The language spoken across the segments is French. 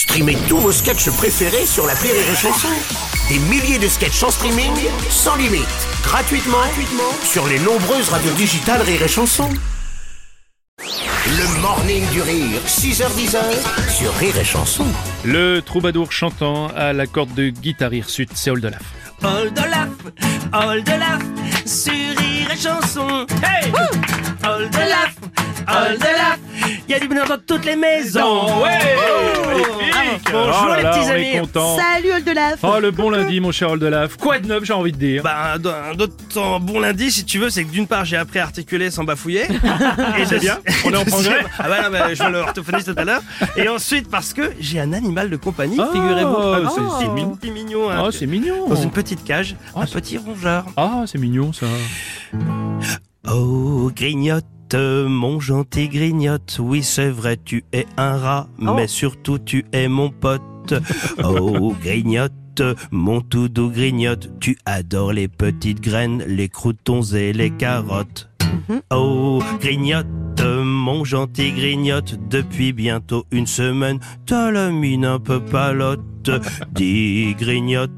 Streamez tous vos sketchs préférés sur la Rire et Chanson. Des milliers de sketchs en streaming, sans limite, gratuitement, gratuitement sur les nombreuses radios digitales Rire et Chanson. Le morning du rire, 6h10 sur Rire et Chanson. Le troubadour chantant à la corde de guitare hirsute, c'est Oldelaf. Oldelaf, Oldelaf, sur rire et chanson. Hey Oldelaf, Oldelaf, il y a du bonheur dans toutes les maisons. Ouais Magnifique Bonjour Oh là les là, petits on est amis. content. Salut Oldelaf Oh le bon lundi mon cher Oldelaf. Quoi de neuf j'ai envie de dire. Bah, autre bon lundi, si tu veux, c'est que d'une part, j'ai appris à articuler sans bafouiller. Et C'est bien, on est en progrès. Ah bah non, mais je vois l'orthophoniste tout à l'heure. Et ensuite, parce que j'ai un animal de compagnie, Oh, figurez-vous. Un c'est- petit- c'est mignon. hein, Oh c'est mignon. dans une petite cage, Oh, un c'est- petit rongeur. Ah c'est mignon ça. Oh, grignote, mon gentil grignote. Oui, c'est vrai, tu es un rat, mais surtout tu es mon pote. Oh, grignote. Mon tout doux grignote, tu adores les petites graines, les croutons et les carottes. Oh, grignote, mon gentil grignote, depuis bientôt une semaine, t'as la mine un peu palote. Dis grignote,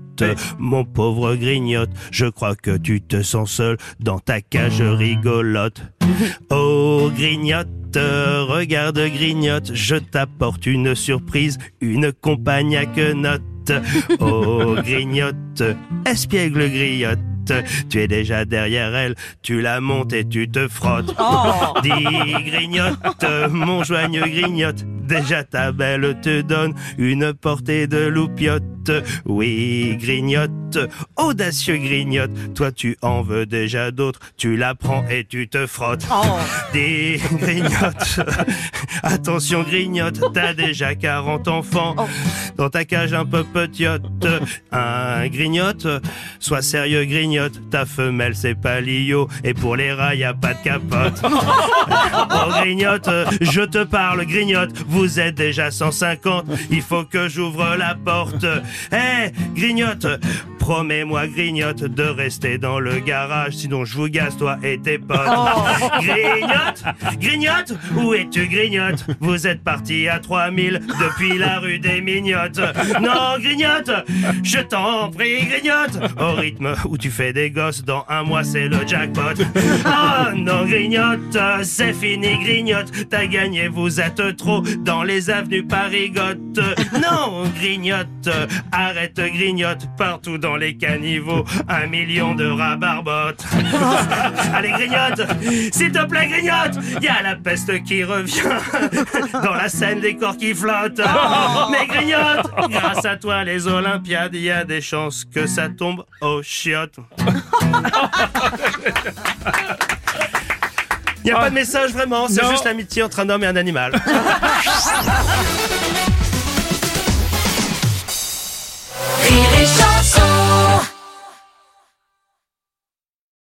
mon pauvre grignote, je crois que tu te sens seul dans ta cage rigolote. Oh, grignote, regarde grignote, je t'apporte une surprise, une compagne à quenotte. Oh, grignote, espiègle griotte. Tu es déjà derrière elle, tu la montes et tu te frottes. Dis grignote, mon joigneux grignote. Déjà ta belle te donne une portée de loupiote. Oui, grignote, audacieux grignote. Toi tu en veux déjà d'autres, tu la prends et tu te frottes. Dis grignote, attention grignote, t'as déjà 40 enfants. Dans ta cage un peu petite. Un grignote, sois sérieux grignote, ta femelle c'est pas Lio. Et pour les rats y a pas de capote. Oh grignote, je te parle grignote, vous êtes déjà 150, il faut que j'ouvre la porte. Hé grignote, promets-moi grignote de rester dans le garage, sinon je vous gasse toi et tes potes. Grignote, grignote, où es-tu grignote Vous êtes parti à 3000 depuis la rue des Mignottes. Non grignote, je t'en prie grignote, au rythme où tu fais des gosses, dans un mois c'est le jackpot. Oh non grignote, c'est fini grignote, t'as gagné, vous êtes trop dans les avenues Parigotte. Non grignote, arrête grignote, partout dans les caniveaux, un million de rats barbottes. Allez grignote, s'il te plaît grignote, y a la peste qui revient dans la scène des corps qui flottent. Mais grignote, grâce à toi les Olympiades, y a des chances que ça tombe aux chiottes. Y a pas de message vraiment, c'est juste l'amitié entre un homme et un animal.